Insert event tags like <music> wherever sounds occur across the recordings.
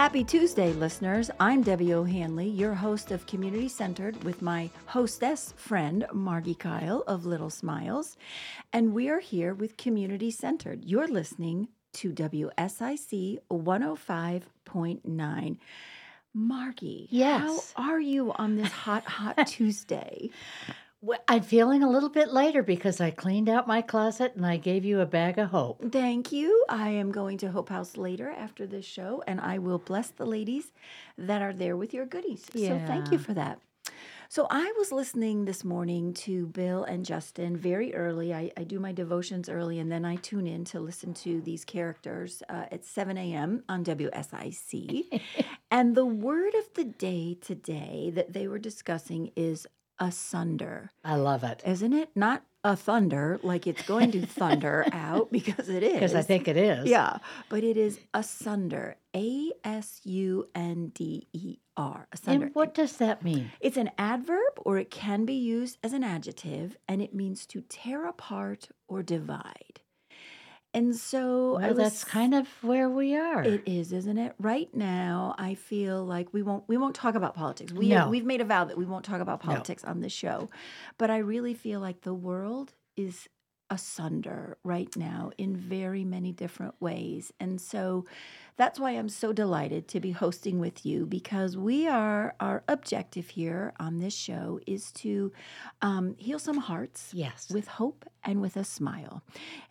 Happy Tuesday, listeners. I'm Debbie O'Handley, your host of Community Centered with my hostess friend, Margi Kyle of Little Smiles. And we are here with Community Centered. You're listening to WSIC 105.9. Margi, Yes. how are you on this hot, hot <laughs> Tuesday? Well, I'm feeling a little bit lighter because I cleaned out my closet and I gave you a bag of hope. Thank you. I am going to Hope House later after this show, and I will bless the ladies that are there with your goodies. So thank you for that. So I was listening this morning to Bill and Justin very early. I, I do my devotions early, and then I tune in to listen to these characters uh, at 7 a.m. on WSIC. <laughs> and the word of the day today that they were discussing is asunder I love it isn't it? Not a thunder, like it's going to <laughs> thunder out because it <laughs> is. because I think it is. Yeah, but it is asunder. A S U N D E R. Asunder. And what does that mean? It's an adverb or it can be used as an adjective and it means to tear apart or divide. And so I Well, that's kind of where we are. it is, isn't it? Right now, I feel like we won't we won't talk about politics. We No. we've made a vow that we won't talk about No. politics on this show. But I really feel like the world is asunder right now in very many different ways. And so that's why I'm so delighted to be hosting with you because we are our objective here on this show is to um, heal some hearts yes. with hope and with a smile.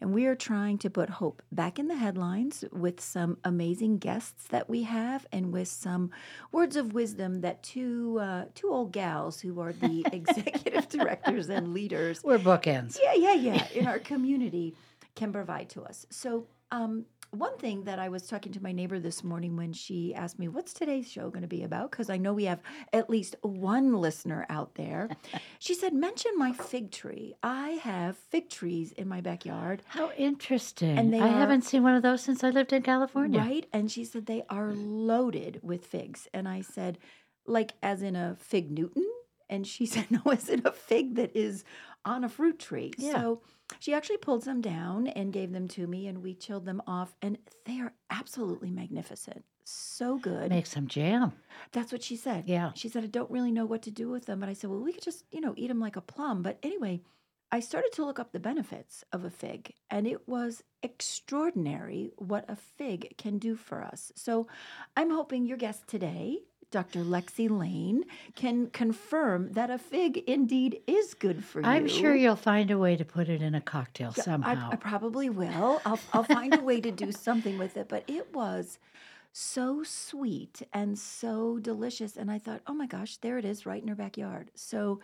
And we are trying to put hope back in the headlines with some amazing guests that we have and with some words of wisdom that two uh, two old gals who are the <laughs> executive directors and leaders We're bookends. yeah, yeah, yeah, in our community can provide to us. So, um, one thing that I was talking to my neighbor this morning when she asked me, What's today's show going to be about? Because I know we have at least one listener out there. <laughs> she said, Mention my fig tree. I have fig trees in my backyard. How interesting. And they I are- haven't seen one of those since I lived in California. Right? And she said, They are loaded with figs. And I said, Like, as in a fig Newton? And she <laughs> said, No, as in a fig that is on a fruit tree. Yeah. So she actually pulled some down and gave them to me, and we chilled them off. And they are absolutely magnificent. So good. Make some jam. That's what she said. Yeah. She said, I don't really know what to do with them. But I said, Well, we could just, you know, eat them like a plum. But anyway, I started to look up the benefits of a fig, and it was extraordinary what a fig can do for us. So I'm hoping your guest today, Dr. Lexi Lain, can confirm that a fig indeed is good for you. I'm sure you'll find a way to put it in a cocktail Yeah, I- somehow. I, probably will. I'll, I'll find a way to do something with it. But it was so sweet and so delicious. And I thought, oh my gosh, there it is right in her backyard. So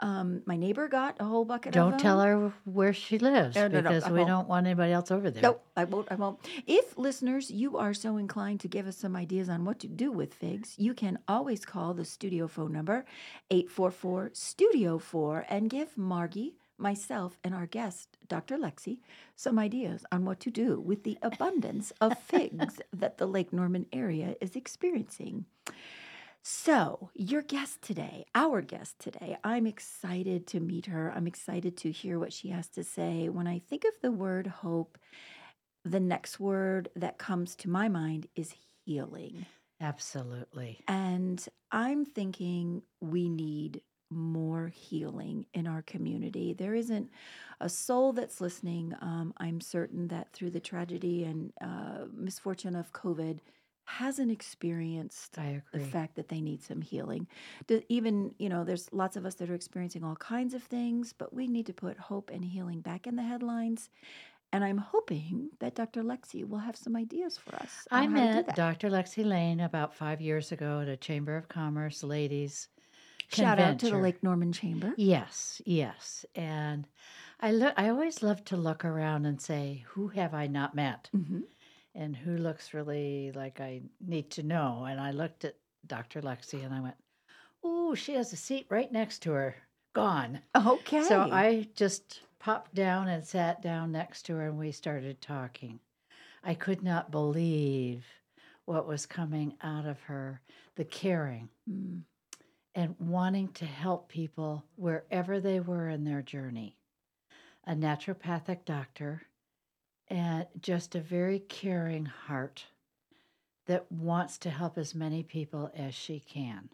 um, my neighbor got a whole bucket of Don't tell her where she lives no, no, because we don't want anybody else over there. Nope, I won't. I won't. If listeners, you are so inclined to give us some ideas on what to do with figs, you can always call the studio phone number 844 Studio 4 and give Margi, myself, and our guest, Dr. Lexi, some ideas on what to do with the abundance of <laughs> figs that the Lake Norman area is experiencing. So, your guest today, our guest today, I'm excited to meet her. I'm excited to hear what she has to say. When I think of the word hope, the next word that comes to my mind is healing. Absolutely. And I'm thinking we need more healing in our community. There isn't a soul that's listening. Um, I'm certain that through the tragedy and uh, misfortune of COVID, hasn't experienced the fact that they need some healing. Do- Even, you know, there's lots of us that are experiencing all kinds of things, but we need to put hope and healing back in the headlines. And I'm hoping that Dr. Lexi will have some ideas for us. I on how to do met. Dr. Lexi Lain about five years ago at a Chamber of Commerce ladies Shout out to the. Lake Norman Chamber. Yes, yes. And I look I always love to look around and say, who have I not met? hmm And who looks really like I need to know? And I looked at Dr. Lexi and I went, Oh, she has a seat right next to her. Gone. Okay. So I just popped down and sat down next to her and we started talking. I could not believe what was coming out of her the caring Mm, and wanting to help people wherever they were in their journey. A naturopathic doctor and just a very caring heart that wants to help as many people as she can.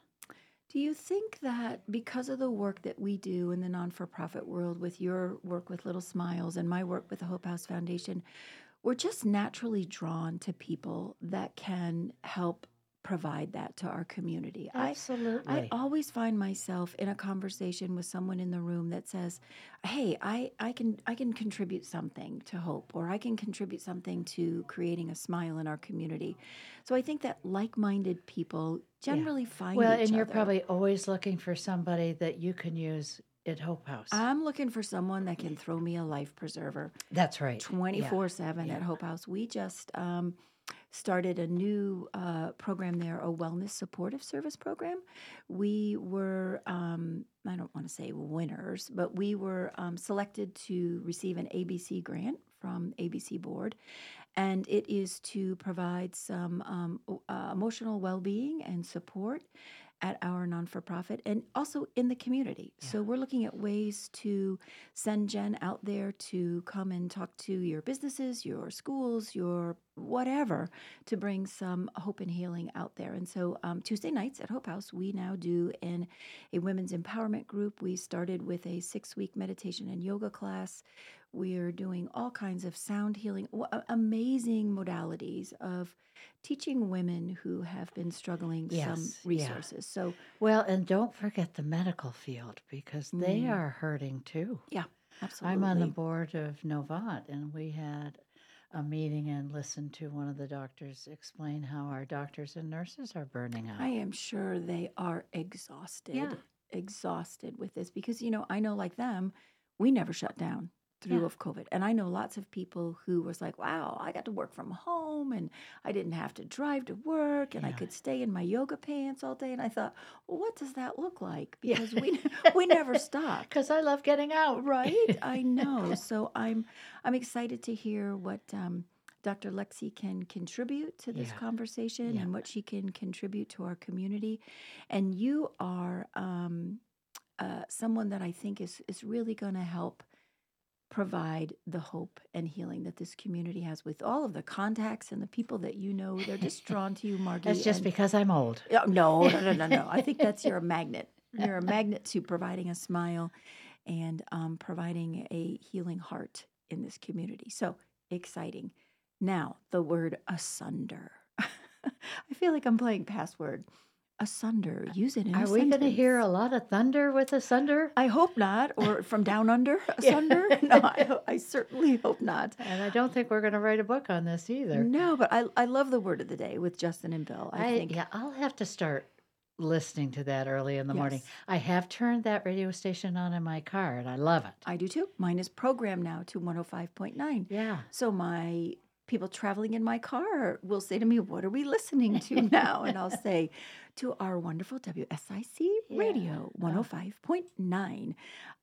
Do you think that because of the work that we do in the non for profit world with your work with Little Smiles and my work with the Hope House Foundation, we're just naturally drawn to people that can help provide that to our community. Absolutely. I, I always find myself in a conversation with someone in the room that says, "Hey, I, I can I can contribute something to hope or I can contribute something to creating a smile in our community." So I think that like-minded people generally find well, and you're other. probably always looking for somebody that you can use at Hope House. I'm looking for someone that can throw me a life preserver That's right. 24 7 at Hope House. We just um, started a new uh, program there, a wellness supportive service program. We were, um, I don't want to say winners, but we were um, selected to receive an ABC grant from ABC Board. And it is to provide some um, uh, emotional well being and support at our non for profit and also in the community. So we're looking at ways to send Jen out there to come and talk to your businesses, your schools, your whatever to bring some hope and healing out there. And so um, Tuesday nights at Hope House, we now do in a women's empowerment group. We started with a six week meditation and yoga class. We're doing all kinds of sound healing, amazing modalities of teaching women who have been struggling Yes, some yeah. resources. So, Well, and don't forget the medical field because they Mm. are hurting too. yeah, absolutely. I'm on the board of Novant, and we had a meeting and listened to one of the doctors explain how our doctors and nurses are burning out. I am sure they are exhausted, Yeah. exhausted with this because, you know, I know like them, we never shut down through Yeah. of COVID. And I know lots of people who was like, wow, I got to work from home and I didn't have to drive to work and I could stay in my yoga pants all day. And I thought, well, what does that look like? Yeah. Because we, <laughs> we never stopped. Because I love getting out. Right? <laughs> I know. So I'm I'm excited to hear what um, Dr. Lexi can contribute to this Yeah. conversation Yeah. and what she can contribute to our community. And you are um, uh, someone that I think is is really going to help provide the hope and healing that this community has with all of the contacts and the people that you know. They're just drawn to you, Margi. That's just and- because I'm old. No, no, no, no, no. I think that's you're <laughs> magnet. You're a magnet to providing a smile and um, providing a healing heart in this community. So exciting. Now, the word asunder. <laughs> I feel like I'm playing password. Asunder. Use it in a Are we going to hear a lot of thunder with asunder? I hope not, or <laughs> from down under, asunder. <laughs> No, I, I certainly hope not. And I don't think we're going to write a book on this either. No, but I, I love the word of the day with Justin and Bill. I, I, think yeah, I'll have to start listening to that early in the morning. I have turned that radio station on in my car, and I love it. I do too. Mine is programmed now to 105.9. Yeah. So my people traveling in my car will say to me, "What are we listening to <laughs> now?" and I'll say, "To our wonderful WSIC radio, Yeah. 105.9."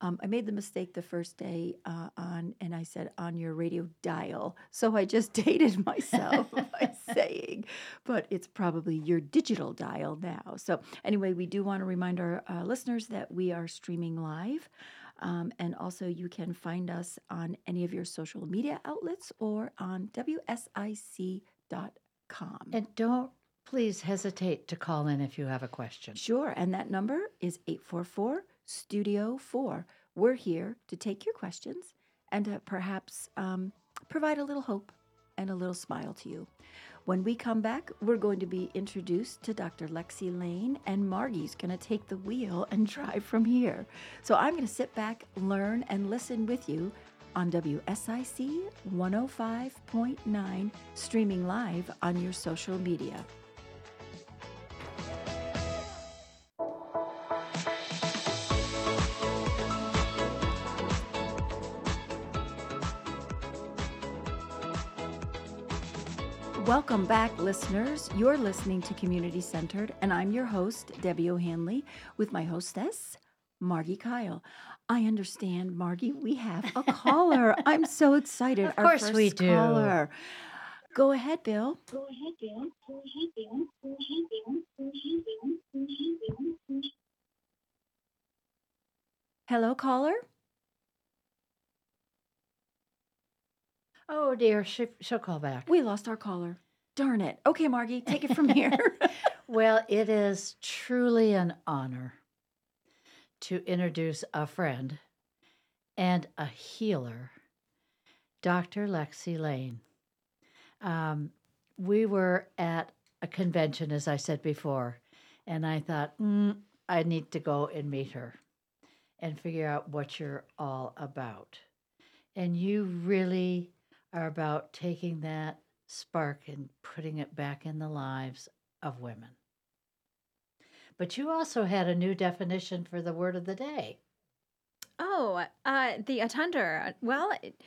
Um, I made the mistake the first day uh, on, and I said on your radio dial. So I just <laughs> dated myself by saying, but it's probably your digital dial now. So anyway, we do want to remind our uh, listeners that we are streaming live. Um, and also, you can find us on any of your social media outlets or on WSIC.com. And don't please hesitate to call in if you have a question. Sure. And that number is 844 Studio 4. We're here to take your questions and to perhaps um, provide a little hope and a little smile to you. When we come back, we're going to be introduced to Dr. Lexi Lain, and Margie's going to take the wheel and drive from here. So I'm going to sit back, learn, and listen with you on WSIC 105.9, streaming live on your social media. Welcome back, listeners. You're listening to Community Centered, and I'm your host, Debbie O'Handley, with my hostess, Margi Kyle. I understand, Margi, we have a caller. <laughs> I'm so excited. Of Our course first we do. Caller. Go ahead, Bill. Go ahead, Bill. Go ahead, Bill. Go ahead, Bill. Go ahead, Bill. Go ahead, Bill. Hello, caller. Oh dear, she, she'll call back. We lost our caller. Darn it. Okay, Margi, take it from <laughs> here. Well, it is truly an honor to introduce a friend and a healer, Dr. Lexi Lain. Um, we were at a convention, as I said before, and I thought, mm, I need to go and meet her and figure out what you're all about. And you really are about taking that spark and putting it back in the lives of women. But you also had a new definition for the word of the day. Oh, uh, the Atunder. Well, it-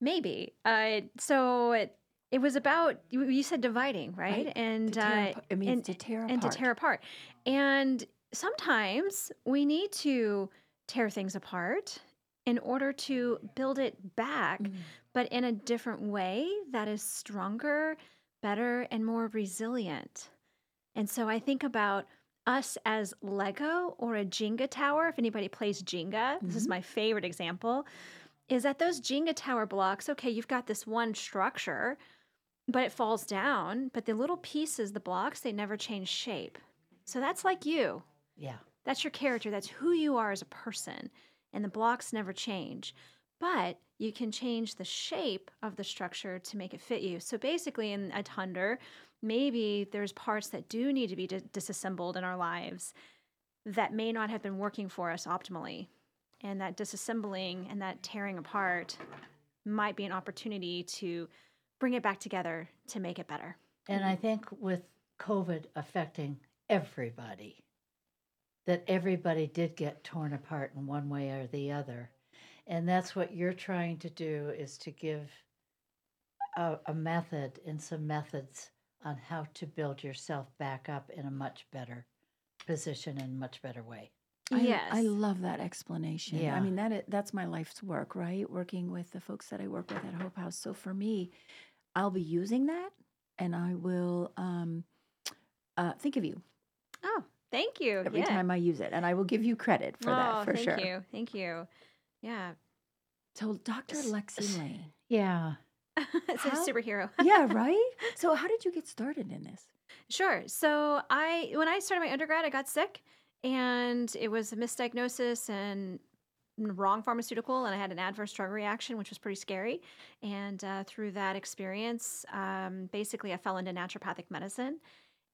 maybe. Uh, so it, it was about you, you said dividing, right? Right. And to tear uh, it means and, to tear apart. and to tear apart. And sometimes we need to tear things apart in order to build it back, Mm. but in a different way that is stronger, better, and more resilient. And so I think about us as Lego or a Jenga tower. If anybody plays Jenga, this is Mhm. my favorite example. Is that those Jenga tower blocks? Okay, you've got this one structure, but it falls down. But the little pieces, the blocks, they never change shape. So that's like you. Yeah. That's your character. That's who you are as a person. And the blocks never change. But you can change the shape of the structure to make it fit you. So basically, in a Thunder, maybe there's parts that do need to be dis- disassembled in our lives that may not have been working for us optimally. And that disassembling and that tearing apart might be an opportunity to bring it back together to make it better. And I think with COVID affecting everybody, that everybody did get torn apart in one way or the other. And that's what you're trying to do is to give a, a method and some methods on how to build yourself back up in a much better position and much better way. I, yes. I love that explanation. Yeah. I mean that—that's my life's work, right? Working with the folks that I work with at Hope House. So for me, I'll be using that, and I will um, uh, think of you oh, thank you. every Yeah. time I use it, and I will give you credit for that Oh, for thank sure. Thank you. Thank you. Yeah. So Dr. S- Lexi Lain. Yeah. <laughs> it's a superhero. <laughs> yeah, right? So how did you get started in this? Sure. So I when I started my undergrad, I got sick and it was a misdiagnosis and wrong pharmaceutical and I had an adverse drug reaction, which was pretty scary. And uh, through that experience, um, basically I fell into naturopathic medicine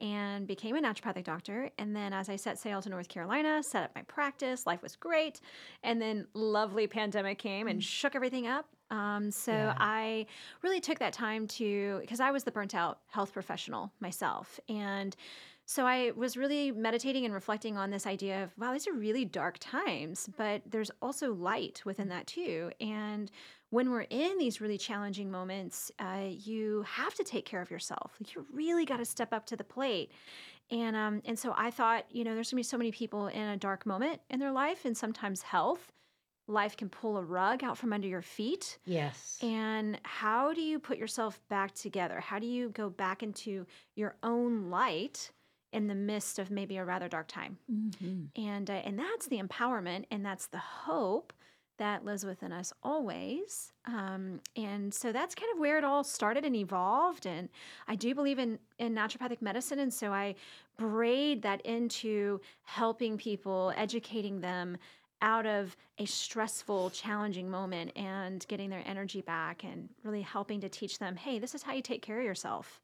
and became a naturopathic doctor. And then as I set sail to North Carolina, set up my practice, life was great. And then lovely pandemic came and shook everything up. Um, so Yeah. I really took that time to because I was the burnt out health professional myself. And so I was really meditating and reflecting on this idea of wow, these are really dark times, but there's also light within that too. And when we're in these really challenging moments, uh, you have to take care of yourself. Like you really got to step up to the plate. And um, and so I thought, you know, there's gonna be so many people in a dark moment in their life, and sometimes health, life can pull a rug out from under your feet. Yes. And how do you put yourself back together? How do you go back into your own light in the midst of maybe a rather dark time? Mm-hmm. And uh, and that's the empowerment, and that's the hope that lives within us always. Um, and so that's kind of where it all started and evolved. And I do believe in in naturopathic medicine, and so I braid that into helping people, educating them out of a stressful, challenging moment and getting their energy back and really helping to teach them, hey, this is how you take care of yourself.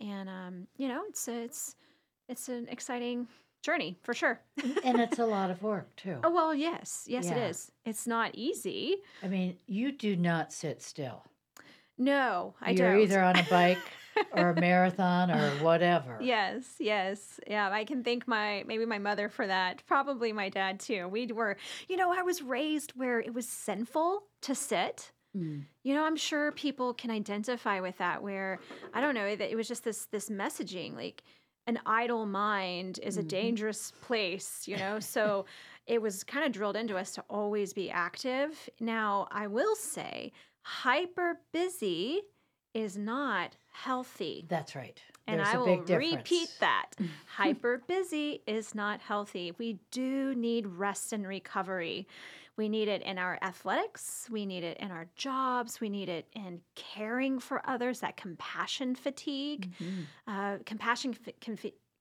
And um, you know, it's it's it's an exciting journey for sure. <laughs> and it's a lot of work too. Oh well, yes, yes, Yeah. it is. It's not easy. I mean, you do not sit still. No, I. You're don't. either on a bike <laughs> or a marathon or whatever. Yes, yes. Yeah, I can thank my maybe my mother for that. Probably my dad too. We were, you know, I was raised where it was sinful to sit. Mm. You know, I'm sure people can identify with that where I don't know, that it was just this this messaging like an idle mind is a Mhm. dangerous place, you know? <laughs> So it was kind of drilled into us to always be active. Now, I will say hyper busy is not healthy. That's right. And There's I a will repeat that. <laughs> Hyper busy is not healthy. We do need rest and recovery. We need it in our athletics. We need it in our jobs. We need it in caring for others, that compassion fatigue. Mhm. Uh, compassion,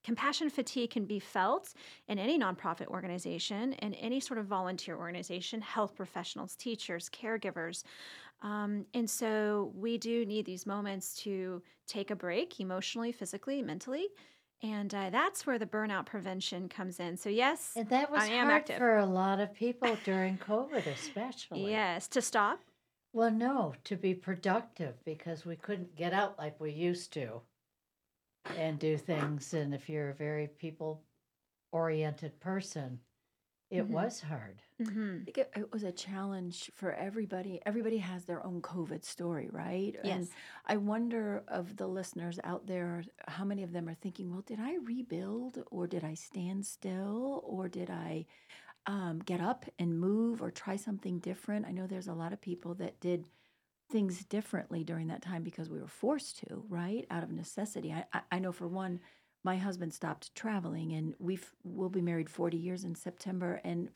compassion fatigue can be felt in any nonprofit organization, in any sort of volunteer organization, health professionals, teachers, caregivers. Um, and so we do need these moments to take a break emotionally, physically, mentally. And uh, that's where the burnout prevention comes in. So, yes, And that was I am hard active. for a lot of people during COVID, especially. yes, to stop. Well, no, to be productive because we couldn't get out like we used to and do things. And if you're a very people oriented person, it Mhm. was hard. hmm I think it, it was a challenge for everybody. Everybody has their own COVID story, right? And Yes. I wonder of the listeners out there, how many of them are thinking, well, did I rebuild or did I stand still or did I um, get up and move or try something different? I know there's a lot of people that did things differently during that time because we were forced to, right? Out of necessity. I, I, I know for one, my husband stopped traveling and we've we'll be married 40 years in September and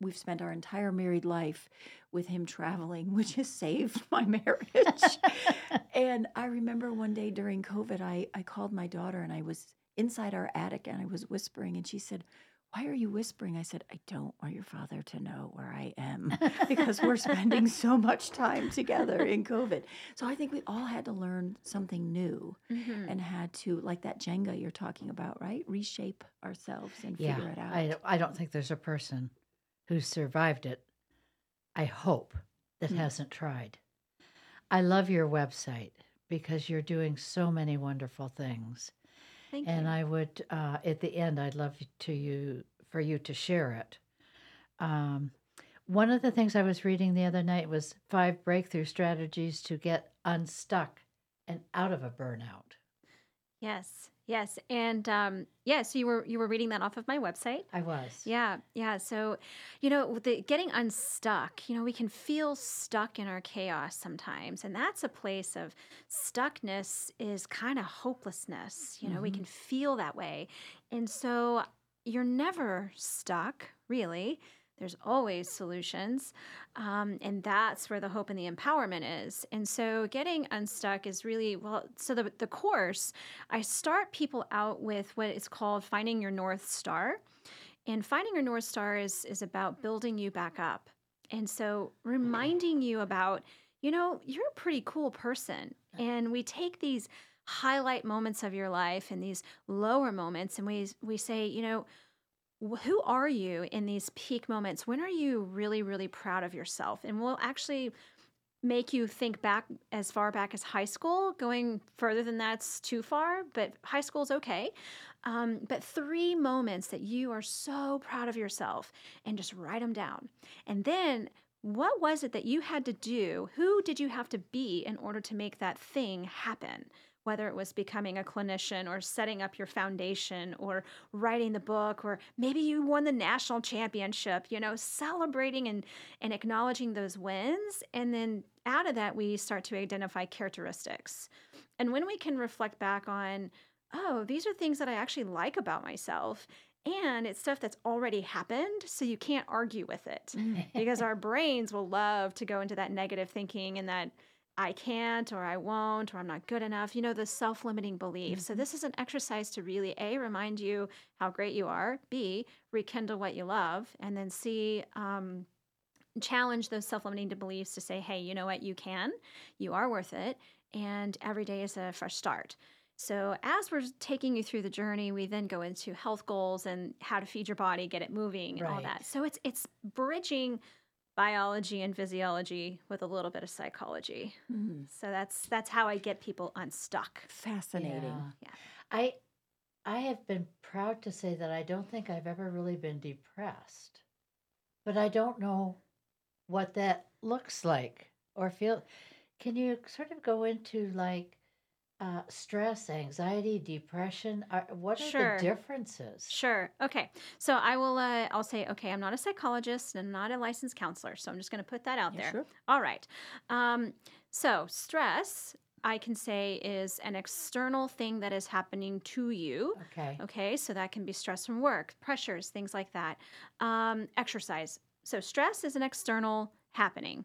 we've spent our entire married life with him traveling, <laughs> which has saved my marriage. <laughs> and I remember one day during COVID, I, I called my daughter and I was inside our attic and I was whispering and she said, why are you whispering? I said, I don't want your father to know where I am <laughs> because we're spending <laughs> so much time together in COVID. So I think we all had to learn something new hmm and had to, like that Jenga you're talking about, right? Reshape ourselves and Yeah. figure it out. I, don't- I don't think there's a person who survived it, I hope, that Mm. hasn't tried. I love your website because you're doing so many wonderful things. Thank and you. I would uh, at the end I'd love to you for you to share it. Um, one of the things I was reading the other night was five breakthrough strategies to get unstuck and out of a burnout. yes, yes, and um, yes, you were you were reading that off of my website. I was. Yeah, yeah. So, you know, with the getting unstuck, you know, we can feel stuck in our chaos sometimes. And that's a place of stuckness is kind of hopelessness. You know, we Mhm. can feel that way. And so you're never stuck, really. There's always solutions. Um, and that's where the hope and the empowerment is. And so getting unstuck is really, well, so the, the course, I start people out with what is called finding your North Star. And finding your North Star is, is about building you back up. And so reminding you about, you know, you're a pretty cool person. And we take these highlight moments of your life and these lower moments and we, we say, you know, who are you in these peak moments? When are you really, really proud of yourself? And we'll actually make you think back as far back as high school. Going further than that's too far, but high school's okay. Um, but three moments that you are so proud of yourself and just write them down. And then what was it that you had to do? Who did you have to be in order to make that thing happen? Whether it was becoming a clinician or setting up your foundation or writing the book, or maybe you won the national championship, you know, celebrating and, and acknowledging those wins. And then out of that, we start to identify characteristics. And when we can reflect back on, oh, these are things that I actually like about myself. And it's stuff that's already happened, so you can't argue with it mm. because our brains will love to go into that negative thinking and that I can't or I won't or I'm not good enough, you know, the self limiting belief. So, this is an exercise to really A, remind you how great you are, B, rekindle what you love, and then C, um, challenge those self limiting beliefs to say, hey, you know what, you can, you are worth it, and every day is a fresh start. So, as we're taking you through the journey, we then go into health goals and how to feed your body, get it moving, and all Right. that. So, it's it's bridging biology and physiology with a little bit of psychology. Mhm. So that's that's how I get people unstuck. Fascinating. Yeah. Yeah. I I have been proud to say that I don't think I've ever really been depressed. But I don't know what that looks like or feel. Can you sort of go into like uh, stress, anxiety, depression? Are, what are Sure. the differences? Sure. Okay. So I will. Uh, I'll say. Okay. I'm not a psychologist and I'm not a licensed counselor. So I'm just going to put that out Yeah, there. sure. All right. Um, so stress I can say is an external thing that is happening to you. Okay. Okay, so that can be stress from work, pressures, things like that. Um, exercise. So, stress is an external happening.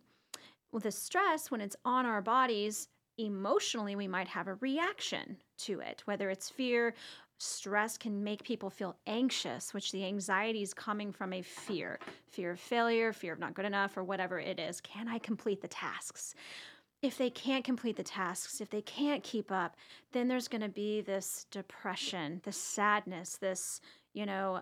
Well, the stress, when it's on our bodies, emotionally, we might have a reaction to it, whether it's fear. Stress can make people feel anxious, which the anxiety is coming from a fear fear of failure, fear of not good enough, or whatever it is. Can I complete the tasks? If they can't complete the tasks, if they can't keep up, then there's going to be this depression, this sadness, this, you know,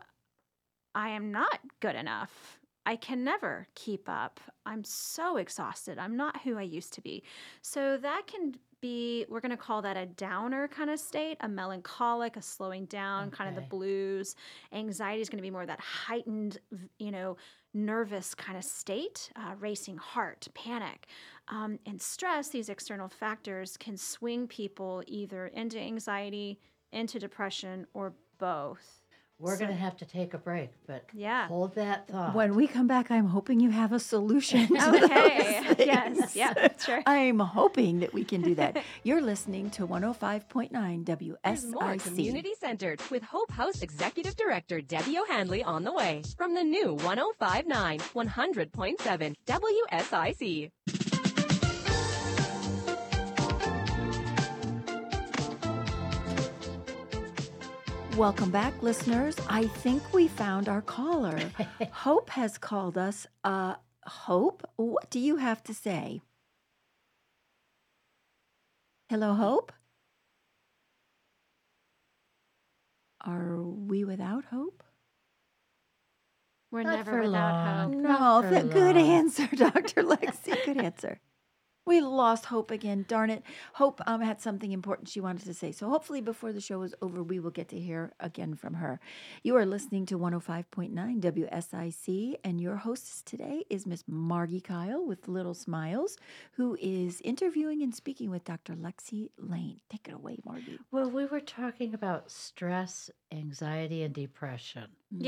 I am not good enough. I can never keep up. I'm so exhausted. I'm not who I used to be. So that can be, we're going to call that a downer kind of state, a melancholic, a slowing down, kind of the blues. Anxiety is going to be more of that heightened, you know, nervous kind of state, uh, racing heart, panic. Um, and stress, these external factors can swing people either into anxiety, into depression, or both. We're So- going to have to take a break, but Yeah. hold that thought. When we come back, I'm hoping you have a solution. to Okay. those <laughs> yes. Yeah. Sure. I'm hoping that we can do that. <laughs> You're listening to 105.9 There's more WSIC. community centered with Hope House Executive Director Debbie O'Handley on the way from the new 1059 100.7 WSIC. Welcome back, listeners. I think we found our caller. <laughs> Hope has called us. Uh, Hope, what do you have to say? Hello, Hope? Are we without hope? We're Not never without long. hope. Not No, for th- good long. answer, <laughs> Dr. Lexi. Good answer. We lost Hope again. Darn it. Hope um, had something important she wanted to say. So hopefully before the show is over, we will get to hear again from her. You are listening to 105.9 WSIC, and your hostess today is Miss Margi Kyle with Little Smiles, who is interviewing and speaking with Dr. Lexi Lain. Take it away, Margi. well, we were talking about stress, anxiety, and depression. Mm.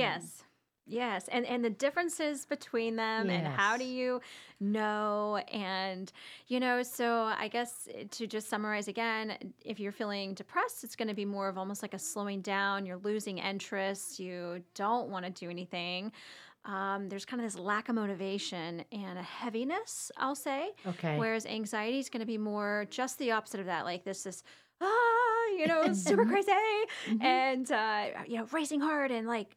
Yes. Yes. And and the differences between them and how do you know and you know, so I guess eh, to just summarize again, if you're feeling depressed, it's going to be more of almost like a slowing down, you're losing interest, you don't want to do anything. Um, there's kind of this lack of motivation and a heaviness, I'll say. Okay. Whereas anxiety is going to be more just the opposite of that. Like this is, ah, you know, <laughs> super crazy Mhm. and, uh, you know, racing hard and like,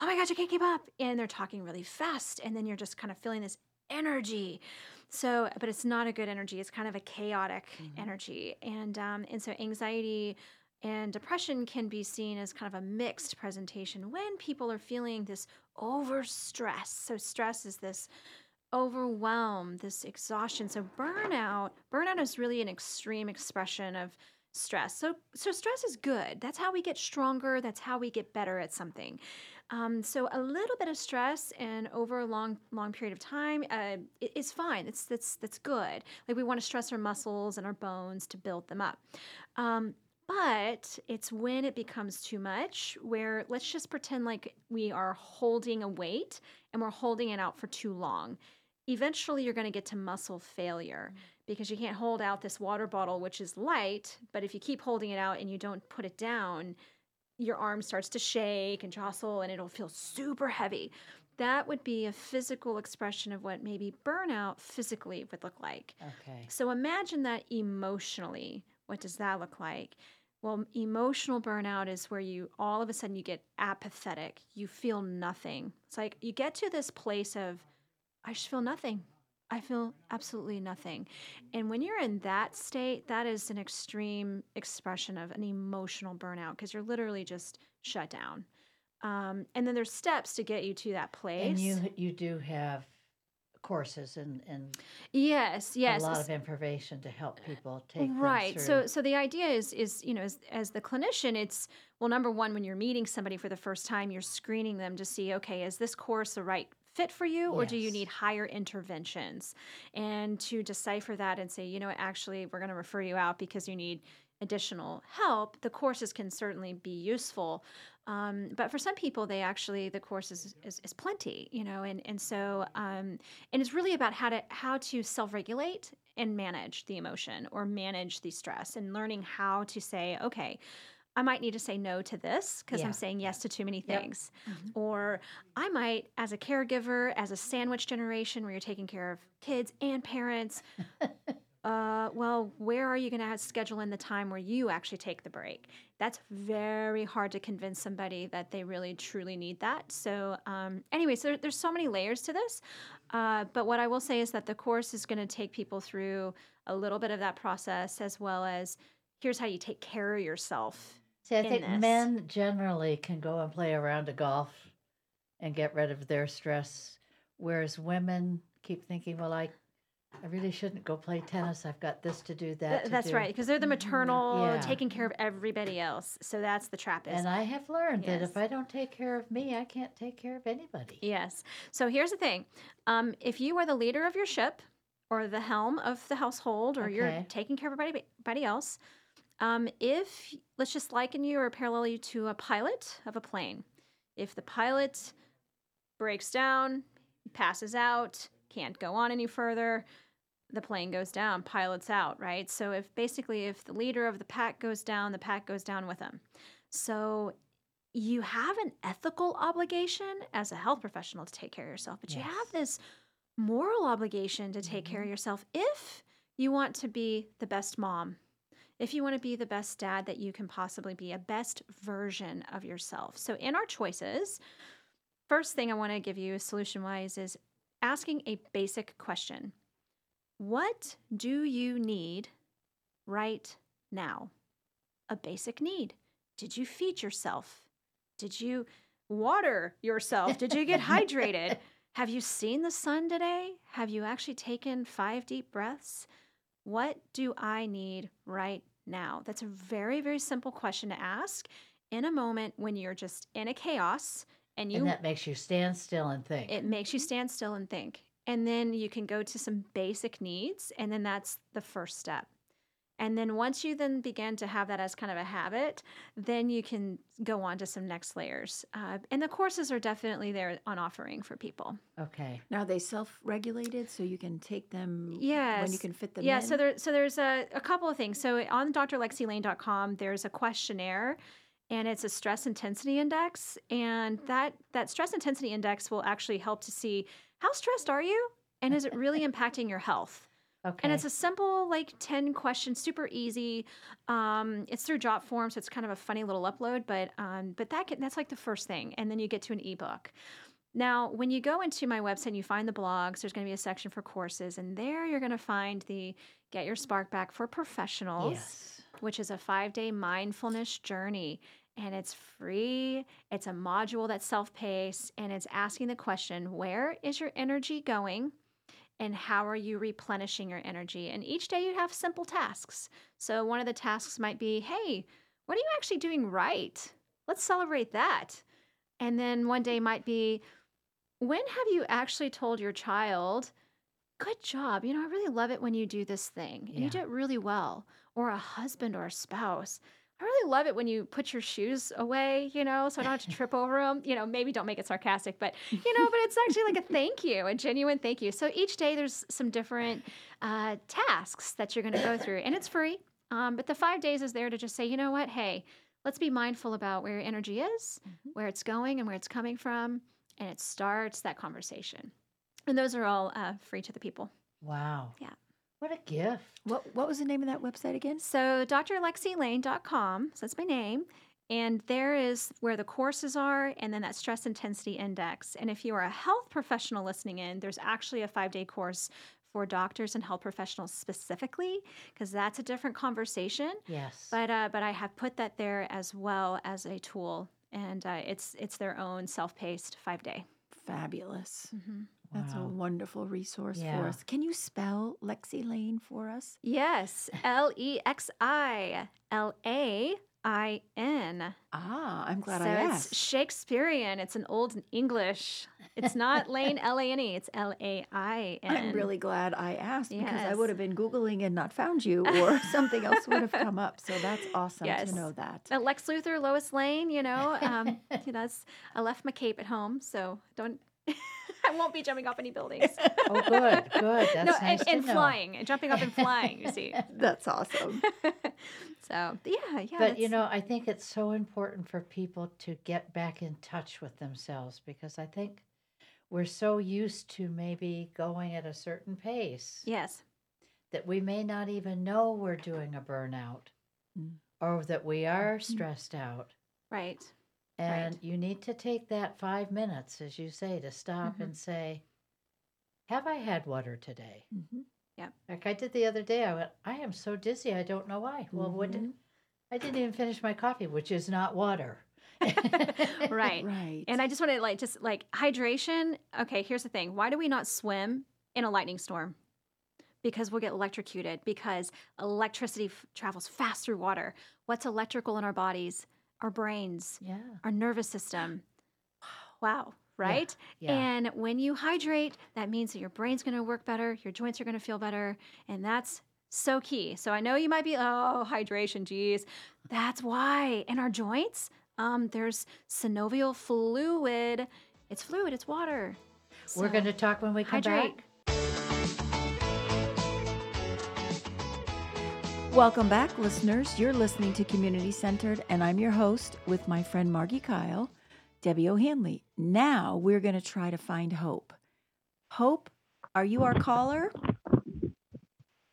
oh my gosh, I can't keep up. And they're talking really fast. And then you're just kind of feeling this energy. So, but it's not a good energy. It's kind of a chaotic energy. And, um, and so anxiety and depression can be seen as kind of a mixed presentation when people are feeling this over stress. So stress is this overwhelm, this exhaustion. So burnout, burnout is really an extreme expression of stress. So so stress is good. That's how we get stronger. That's how we get better at something. Um, so a little bit of stress and over a long long period of time uh, is fine. It's that's that's good. Like we want to stress our muscles and our bones to build them up. Um, but it's when it becomes too much where let's just pretend like we are holding a weight and we're holding it out for too long. Eventually, you're going to get to muscle failure because you can't hold out this water bottle, which is light. But if you keep holding it out and you don't put it down, your arm starts to shake and jostle and it'll feel super heavy. That would be a physical expression of what maybe burnout physically would look like. Okay. So imagine that emotionally. What does that look like? Well, emotional burnout is where you all of a sudden you get apathetic. You feel nothing. It's like you get to this place of I just feel nothing. I feel absolutely nothing. And when you're in that state, that is an extreme expression of an emotional burnout because you're literally just shut down. Um, and then there's steps to get you to that place. And you you do have courses and, and yes, yes. a lot of information to help people take right so so the idea is is you know as, as the clinician it's well number one when you're meeting somebody for the first time you're screening them to see okay is this course the right fit for you or do you need higher interventions? And to decipher that and say you know actually we're going to refer you out because you need additional help the courses can certainly be useful. Um, but for some people, they actually the course is, is, is plenty, you know, and and so um, and it's really about how to how to self regulate and manage the emotion or manage the stress and learning how to say, okay, I might need to say no to this because Yeah. I'm saying yes to too many Yep. things. Or I might, as a caregiver, as a sandwich generation where you're taking care of kids and parents, <laughs> uh, well, where are you going to schedule in the time where you actually take the break? That's very hard to convince somebody that they really truly need that. So, um, anyways, there, there's so many layers to this. Uh, but what I will say is that the course is going to take people through a little bit of that process as well as here's how you take care of yourself. See, I in think this. men generally can go and play around a round of golf and get rid of their stress, whereas women keep thinking, well, I, I really shouldn't go play tennis. I've got this to do, that Th- that's do. right, because they're the maternal, Yeah. taking care of everybody else. So that's the trap. Is And I have learned that if I don't take care of me, I can't take care of anybody. Yes. So here's the thing um, if you are the leader of your ship or the helm of the household or you're taking care of everybody, everybody else, um, if let's just liken you or parallel you to a pilot of a plane. If the pilot breaks down, passes out, can't go on any further, the plane goes down, pilot's out, right? So if basically if the leader of the pack goes down, the pack goes down with them. So you have an ethical obligation as a health professional to take care of yourself, but you have this moral obligation to take care of yourself if you want to be the best mom, if you want to be the best dad that you can possibly be, a best version of yourself. So, in our choices, first thing I want to give you solution wise is asking a basic question What do you need right now? A basic need. Did you feed yourself? Did you water yourself? Did you get <laughs> hydrated? Have you seen the sun today? Have you actually taken five deep breaths? What do I need right now? That's a very, very simple question to ask in a moment when you're just in a chaos and you and that makes you stand still and think. it makes you mm-hmm. stand still and think. And then you can go to some basic needs, and then that's the first step. And then once you then begin to have that as kind of a habit, then you can go on to some next layers. Uh, and the courses are definitely there on offering for people. okay. Now, are they self-regulated, so you can take them when you can fit them yeah, in? so there, so there's a, a couple of things. So on drlexilain.com, there's a questionnaire, and it's a stress intensity index, and that that stress intensity index will actually help to see how stressed are you, and is it really impacting your health. Okay. And it's a simple, like 10 questions, super easy. Um, it's through Jotform, so it's kind of a funny little upload, but um, but that can, that's like the first thing. And then you get to an ebook. Now, when you go into my website and you find the blogs, there's going to be a section for courses, and there you're going to find the Get Your Spark Back for Professionals yes. which is a five day mindfulness journey. And it's free. It's a module that's self paced. And it's asking the question where is your energy going? And how are you replenishing your energy? And each day you have simple tasks. So one of the tasks might be hey, what are you actually doing right? Let's celebrate that. And then one day might be when have you actually told your child, good job? You know, I really love it when you do this thing and you Yeah. do it really well. Or a husband or a spouse. I really love it when you put your shoes away, you know, so I don't have to <laughs> trip over them. You know, maybe don't make it sarcastic, but, <laughs> you know, but it's actually like a thank you, a genuine thank you. So each day there's some different uh, tasks that you're going to go through, and it's free. Um, but the five days is there to just say, you know what, hey, let's be mindful about where your energy is, where it's going, and where it's coming from. And it starts that conversation. And those are all uh, free to the people. Wow. Yeah. What a gift. what what was the name of that website again? So drlexilain.com, so that's my name. And there is where the courses are, and then that stress intensity index. And if you are a health professional listening in, there's actually a five day course for doctors and health professionals specifically, because that's a different conversation. Yes. But uh, but I have put that there as well as a tool, and uh, it's it's their own self paced five day. Fabulous. Mm-hmm. That's a wonderful resource Yeah. for us. Can you spell Lexi Lain for us? Yes, L E X I L A I N. Ah, I'm glad so I it's asked. Shakespearean. It's an old English. It's not Lane <laughs> L A N E. It's L A I N. I'm really glad I asked because I would have been Googling and not found you, or <laughs> something else would have come up. So that's awesome Yes. to know that. Uh, Lex Luthor, Lois Lane. You know, um, yeah, <laughs> that's. I left my cape at home, so don't. I won't be jumping off any buildings. <laughs> Oh, good, good. That's no, nice and, and flying, and jumping up and flying. You see. <laughs> That's awesome. <laughs> so yeah, yeah. But you know, I think it's so important for people to get back in touch with themselves because I think we're so used to maybe going at a certain pace yes, that we may not even know we're doing a burnout Mm. or that we are stressed out. right. And you need to take that five minutes, as you say, to stop Mhm. and say, Have I had water today? Mhm. Like I did the other day, I went, I am so dizzy, I don't know why. Well, what did, Mhm. I didn't even finish my coffee, which is not water. <laughs> Right. Right. <laughs> And I just want to like just like hydration. Okay, here's the thing. Why do we not swim in a lightning storm? Because we'll get electrocuted because electricity f- travels fast through water. What's electrical in our bodies? Our brains, Yeah. our nervous system. Wow, right? Yeah. And when you hydrate, that means that your brain's going to work better, your joints are going to feel better, and that's so key. So I know you might be, oh, hydration, geez. That's why. In our joints, um, there's synovial fluid. It's fluid, it's water. We're going to talk when we come hydrate. back. Welcome back, listeners. You're listening to Community Centered, and I'm your host with my friend Margi Kyle, Debbie O'Handley. Now we're going to try to find Hope. Hope, are you our caller?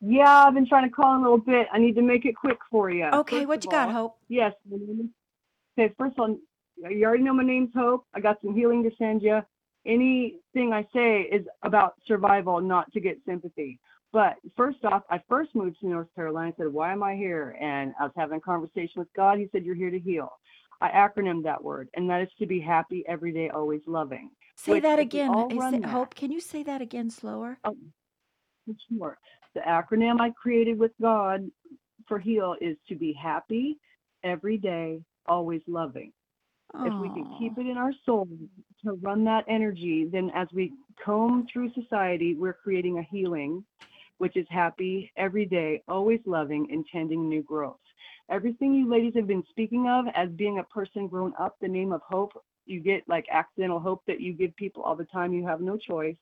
Yeah, I've been trying to call a little bit. I need to make it quick for you. Okay, First what you got, Hope? Yes. Okay, first of all, you already know my name's Hope. I got some healing to send you. Anything I say is about survival, not to get sympathy. But first off, I first moved to North Carolina. I said, Why am I here? And I was having a conversation with God. He said, You're here to heal. I acronymed that word, and that is to be happy every day, always loving. Say Which, that again. all I run say- that- Hope, can you say that again slower? Oh, sure. The acronym I created with God for HEAL is to be happy every day, always loving. If we can keep it in our soul to run that energy, then as we comb through society, we're creating a healing, which is happy every day, always loving, and tending new growth. Everything you ladies have been speaking of as being a person grown up, the name of hope, you get like accidental hope that you give people all the time. You have no choice.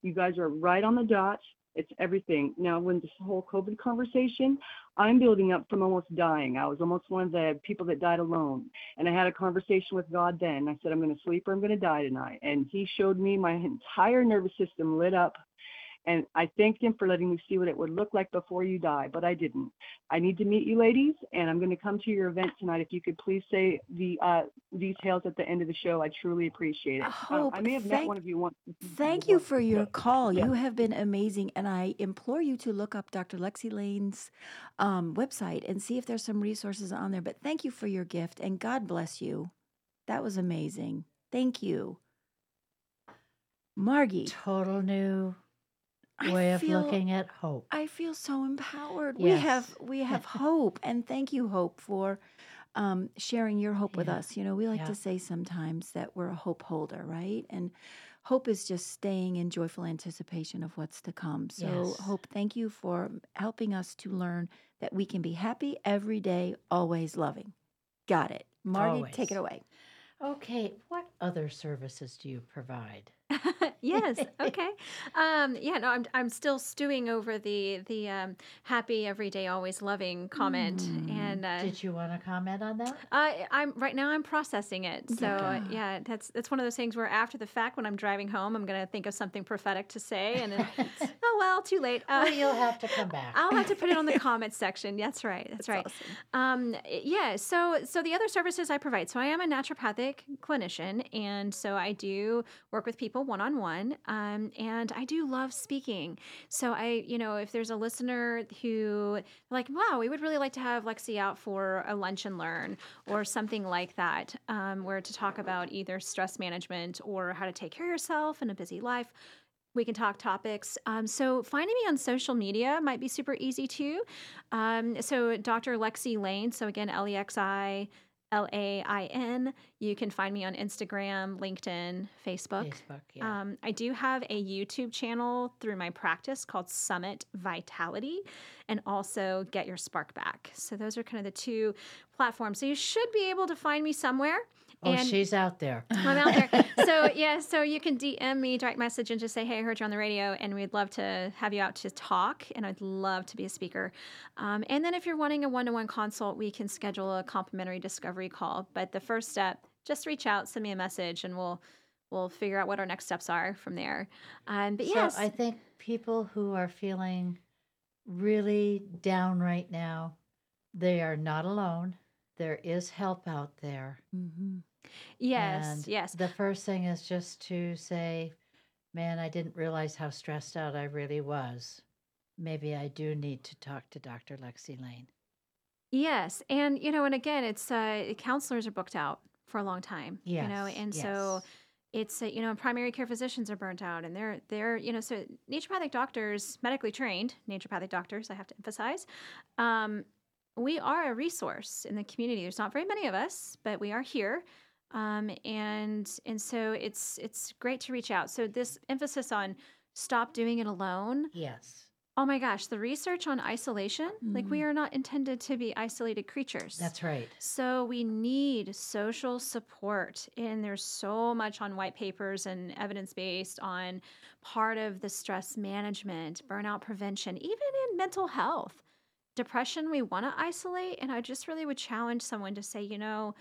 You guys are right on the dot. It's everything. Now, when this whole COVID conversation, I'm building up from almost dying. I was almost one of the people that died alone. And I had a conversation with God then. I said, I'm going to sleep or I'm going to die tonight. And He showed me my entire nervous system lit up. And I thanked Him for letting me see what it would look like before you die, but I didn't. I need to meet you ladies, and I'm going to come to your event tonight. If you could please say the uh, details at the end of the show, I truly appreciate it. Um, Hope, I may have met thank- one of you once. Thank you for your but- call. yeah. You have been amazing, and I implore you to look up Dr. Lexi Lain's um, website and see if there's some resources on there. But thank you for your gift, and God bless you. That was amazing. Thank you, Margi. Total new I way of feel- looking at hope. I feel so empowered. We have we <laughs> have hope, and thank you, Hope, for um, sharing your hope with us. You know, we like Yeah. to say sometimes that we're a hope holder, right? And hope is just staying in joyful anticipation of what's to come. So, Yes. Hope, thank you for helping us to learn that we can be happy every day, always loving. Got it, Margi. Take it away. Okay, what other services do you provide? <laughs> yes. <laughs> Okay. Um, yeah. No, I'm I'm still stewing over the the um, happy everyday always loving comment, Mm. and uh, Did you want to comment on that? I I'm right now I'm processing it. So Okay. yeah, that's that's one of those things where after the fact, when I'm driving home, I'm gonna think of something prophetic to say, and then <laughs> oh well, too late. Uh, well, you'll have to come back. I'll have to put it on the comments section. That's right. That's, right. Um, yeah. So, so the other services I provide. So I am a naturopathic clinician, and so I do work with people one on one. And I do love speaking. So I, you know, if there's a listener who like, wow, we would really like to have Lexi out for a lunch and learn or something like that, um, where to talk about either stress management or how to take care of yourself in a busy life we can talk topics. Um, so finding me on social media might be super easy too. Um, so Dr. Lexi Lain. So again, L E X I L A I N. You can find me on Instagram, LinkedIn, Facebook. Facebook, yeah. Um, I do have a YouTube channel through my practice called Summit Vitality and also Get Your Spark Back. So those are kind of the two platforms. So you should be able to find me somewhere. oh, and- she's out there. I'm out there. <laughs> so yeah, so you can DM me, direct message, and just say, "Hey, I heard you on the radio, and we'd love to have you out to talk, and I'd love to be a speaker." Um, and then if you're wanting a one-to-one consult, we can schedule a complimentary discovery call. But the first step, just reach out, send me a message, and we'll we'll figure out what our next steps are from there. Um, but yes, I think people who are feeling really down right now, they are not alone. There is help out there. Mm-hmm. yes, And yes. The first thing is just to say, man, I didn't realize how stressed out I really was. Maybe I do need to talk to Dr. Lexi Lain. Yes, and you know, and again, it's uh, counselors are booked out for a long time. Yes, you know, Yes, and so it's uh, you know, primary care physicians are burnt out, and they're they're you know, so naturopathic doctors, medically trained naturopathic doctors, I have to emphasize, um, we are a resource in the community. There's not very many of us, but we are here. Um, and and so it's it's great to reach out. So this emphasis on stop doing it alone Yes, Oh my gosh, the research on isolation, like we are not intended to be isolated creatures. that's right. So we need social support. And there's so much on white papers and evidence based on part of the stress management, burnout prevention, even in mental health. Depression, we want to isolate. And I just really would challenge someone to say, you know,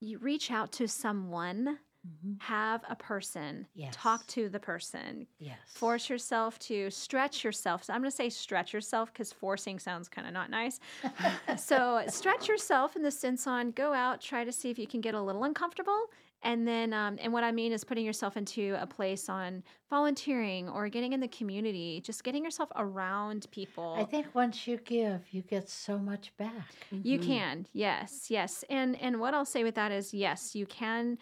you reach out to someone, mm-hmm. have a person, talk to the person, Yes. force yourself to stretch yourself. So I'm going to say stretch yourself because forcing sounds kind of not nice. <laughs> so stretch yourself in the sense on go out, try to see if you can get a little uncomfortable. And then, um, and what I mean is putting yourself into a place on volunteering or getting in the community, just getting yourself around people. I think once you give, you get so much back. You can, yes, yes, and and what I'll say with that is, yes, you can.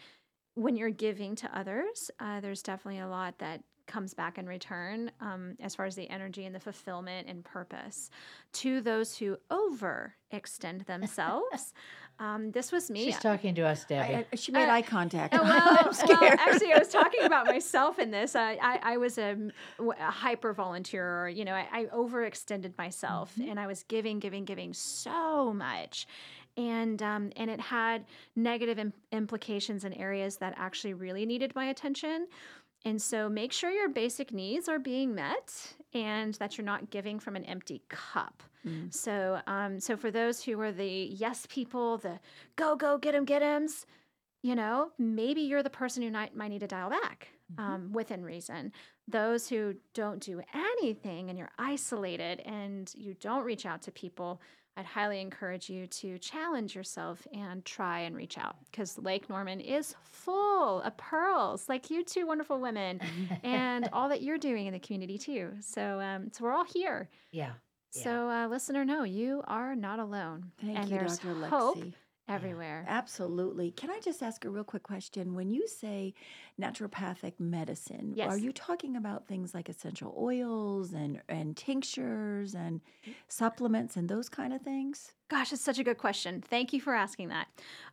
When you're giving to others, uh, there's definitely a lot that comes back in return, um, as far as the energy and the fulfillment and purpose. To those who overextend <laughs> themselves, um, this was me. She's talking to us, Debbie. I, I- she made Uh, eye contact. Oh, <laughs> I'm well, scared. well, actually, I was talking about myself in this. I, I, I was a, a hyper volunteer. You know, I, I overextended myself, and I was giving, giving, giving so much, and um, and it had negative Im- implications in areas that actually really needed my attention. And so, make sure your basic needs are being met, and that you're not giving from an empty cup. So, um, so for those who are the yes people, the go go get 'em get 'ems, you know, maybe you're the person who might, might need to dial back um, within reason. Those who don't do anything and you're isolated and you don't reach out to people, I'd highly encourage you to challenge yourself and try and reach out because Lake Norman is full of pearls, like you two wonderful women, <laughs> and all that you're doing in the community too. So, um, so we're all here. yeah. Yeah. So, uh, listener, no, you are not alone. Thank and you, there's Dr. Lexi. hope everywhere. Absolutely. Can I just ask a real quick question? When you say naturopathic medicine, are you talking about things like essential oils and, and tinctures and supplements and those kind of things? Gosh, it's such a good question. Thank you for asking that.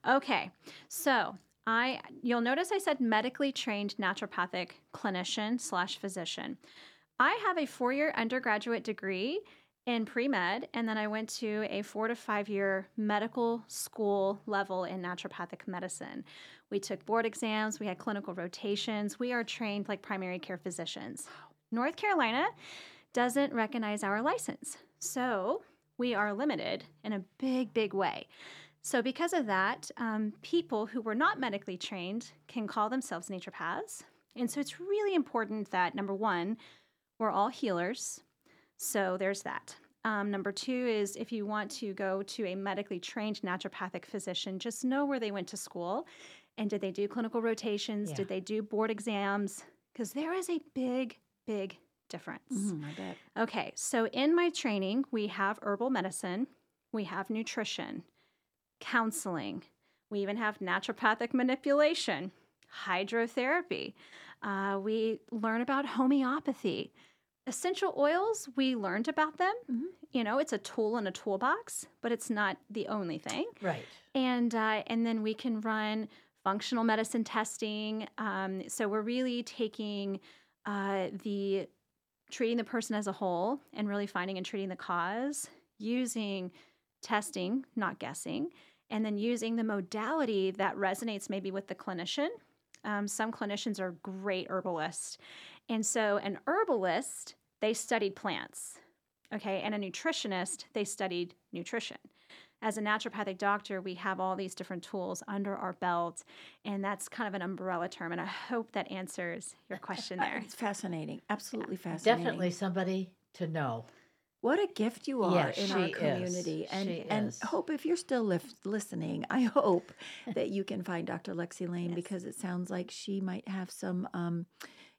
Okay, so I you'll notice I said medically trained naturopathic clinician slash physician. I have a four year undergraduate degree in pre med, and then I went to a four to five year medical school level in naturopathic medicine. We took board exams, we had clinical rotations, we are trained like primary care physicians. North Carolina doesn't recognize our license. So we are limited in a big, big way. So, because of that, um, people who were not medically trained can call themselves naturopaths. And so, it's really important that number one, we're all healers. So, there's that. Um, number two is if you want to go to a medically trained naturopathic physician, just know where they went to school and did they do clinical rotations? Yeah. Did they do board exams? Because there is a big, big difference. Mhm, I bet. Okay, so in my training, we have herbal medicine, we have nutrition, counseling, we even have naturopathic manipulation, hydrotherapy. Uh, we learn about homeopathy. Essential oils, we learned about them. Mhm. You know, it's a tool in a toolbox, but it's not the only thing Right. and uh, and then we can run functional medicine testing. Um, so we're really taking uh, the treating the person as a whole and really finding and treating the cause using testing, not guessing, and then using the modality that resonates maybe with the clinician. Um, some clinicians are great herbalists, and so an herbalist they studied plants, okay, and a nutritionist they studied nutrition as a naturopathic doctor, we have all these different tools under our belt, and that's kind of an umbrella term. And I hope that answers your question there. <laughs> It's fascinating. Absolutely fascinating. Definitely somebody to know. What a gift you are Yeah, in our she is. community. And She and is. hope if you're still lif- listening, I hope <laughs> that you can find Dr. Lexi Lain because it sounds like she might have some um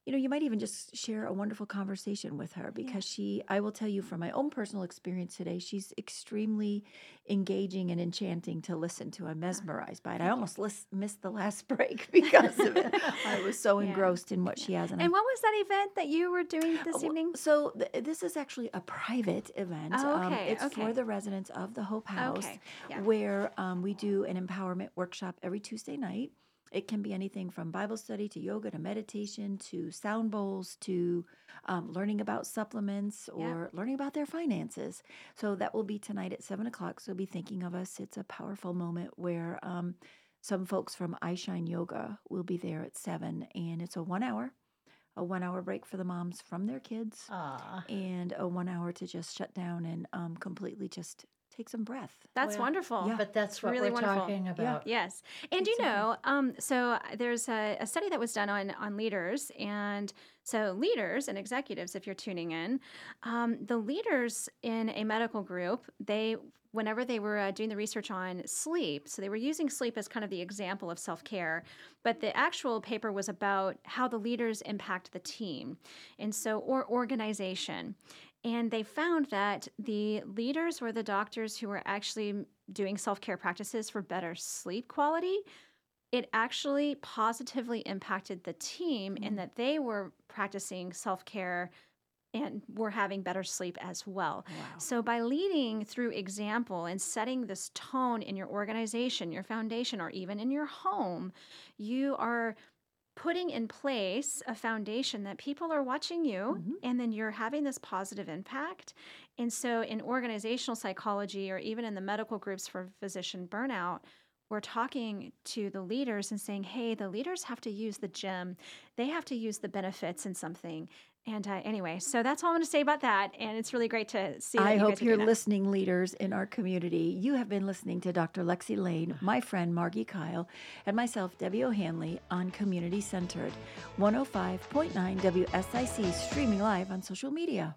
you know, you might even just share a wonderful conversation with her because she, I will tell you from my own personal experience today, she's extremely engaging and enchanting to listen to. I'm mesmerized by it. I almost missed the last <laughs> break because of it. I was so Yeah. engrossed in what she has. And I what was that event that you were doing this well, evening? So th- this is actually a private event. Oh, Um, okay, it's okay. for the residents of the Hope House, Okay, yeah. where um, we do an empowerment workshop every Tuesday night. It can be anything from Bible study to yoga to meditation to sound bowls to um, learning about supplements Yeah. or learning about their finances. So that will be tonight at seven o'clock. So be thinking of us. It's a powerful moment where um, some folks from I Shine Yoga will be there at seven, and it's a one hour, a one hour break for the moms from their kids Ah, and a one hour to just shut down and um, completely just take some breath. That's well, wonderful. yeah. but that's what really we're wonderful. talking about. Yes, and you know, um, so there's a, a study that was done on on leaders, and so leaders and executives, if you're tuning in, um, the leaders in a medical group, they whenever they were uh, doing the research on sleep, so they were using sleep as kind of the example of self care, but the actual paper was about how the leaders impact the team, and so or organization. And they found that the leaders were the doctors who were actually doing self care practices for better sleep quality. It actually positively impacted the team in mm. that they were practicing self care and were having better sleep as well. Wow. So, by leading through example and setting this tone in your organization, your foundation, or even in your home, you are putting in place a foundation that people are watching you Mhm. and then you're having this positive impact. And so, in organizational psychology or even in the medical groups for physician burnout, we're talking to the leaders and saying, hey, the leaders have to use the gym, they have to use the benefits in something. And uh, anyway, so that's all I'm going to say about that. And it's really great to see. I you hope you're listening, leaders in our community. You have been listening to Dr. Lexi Lain, my friend Margi Kyle, and myself, Debbie O'Handley, on Community Centered 105.9 WSIC, streaming live on social media.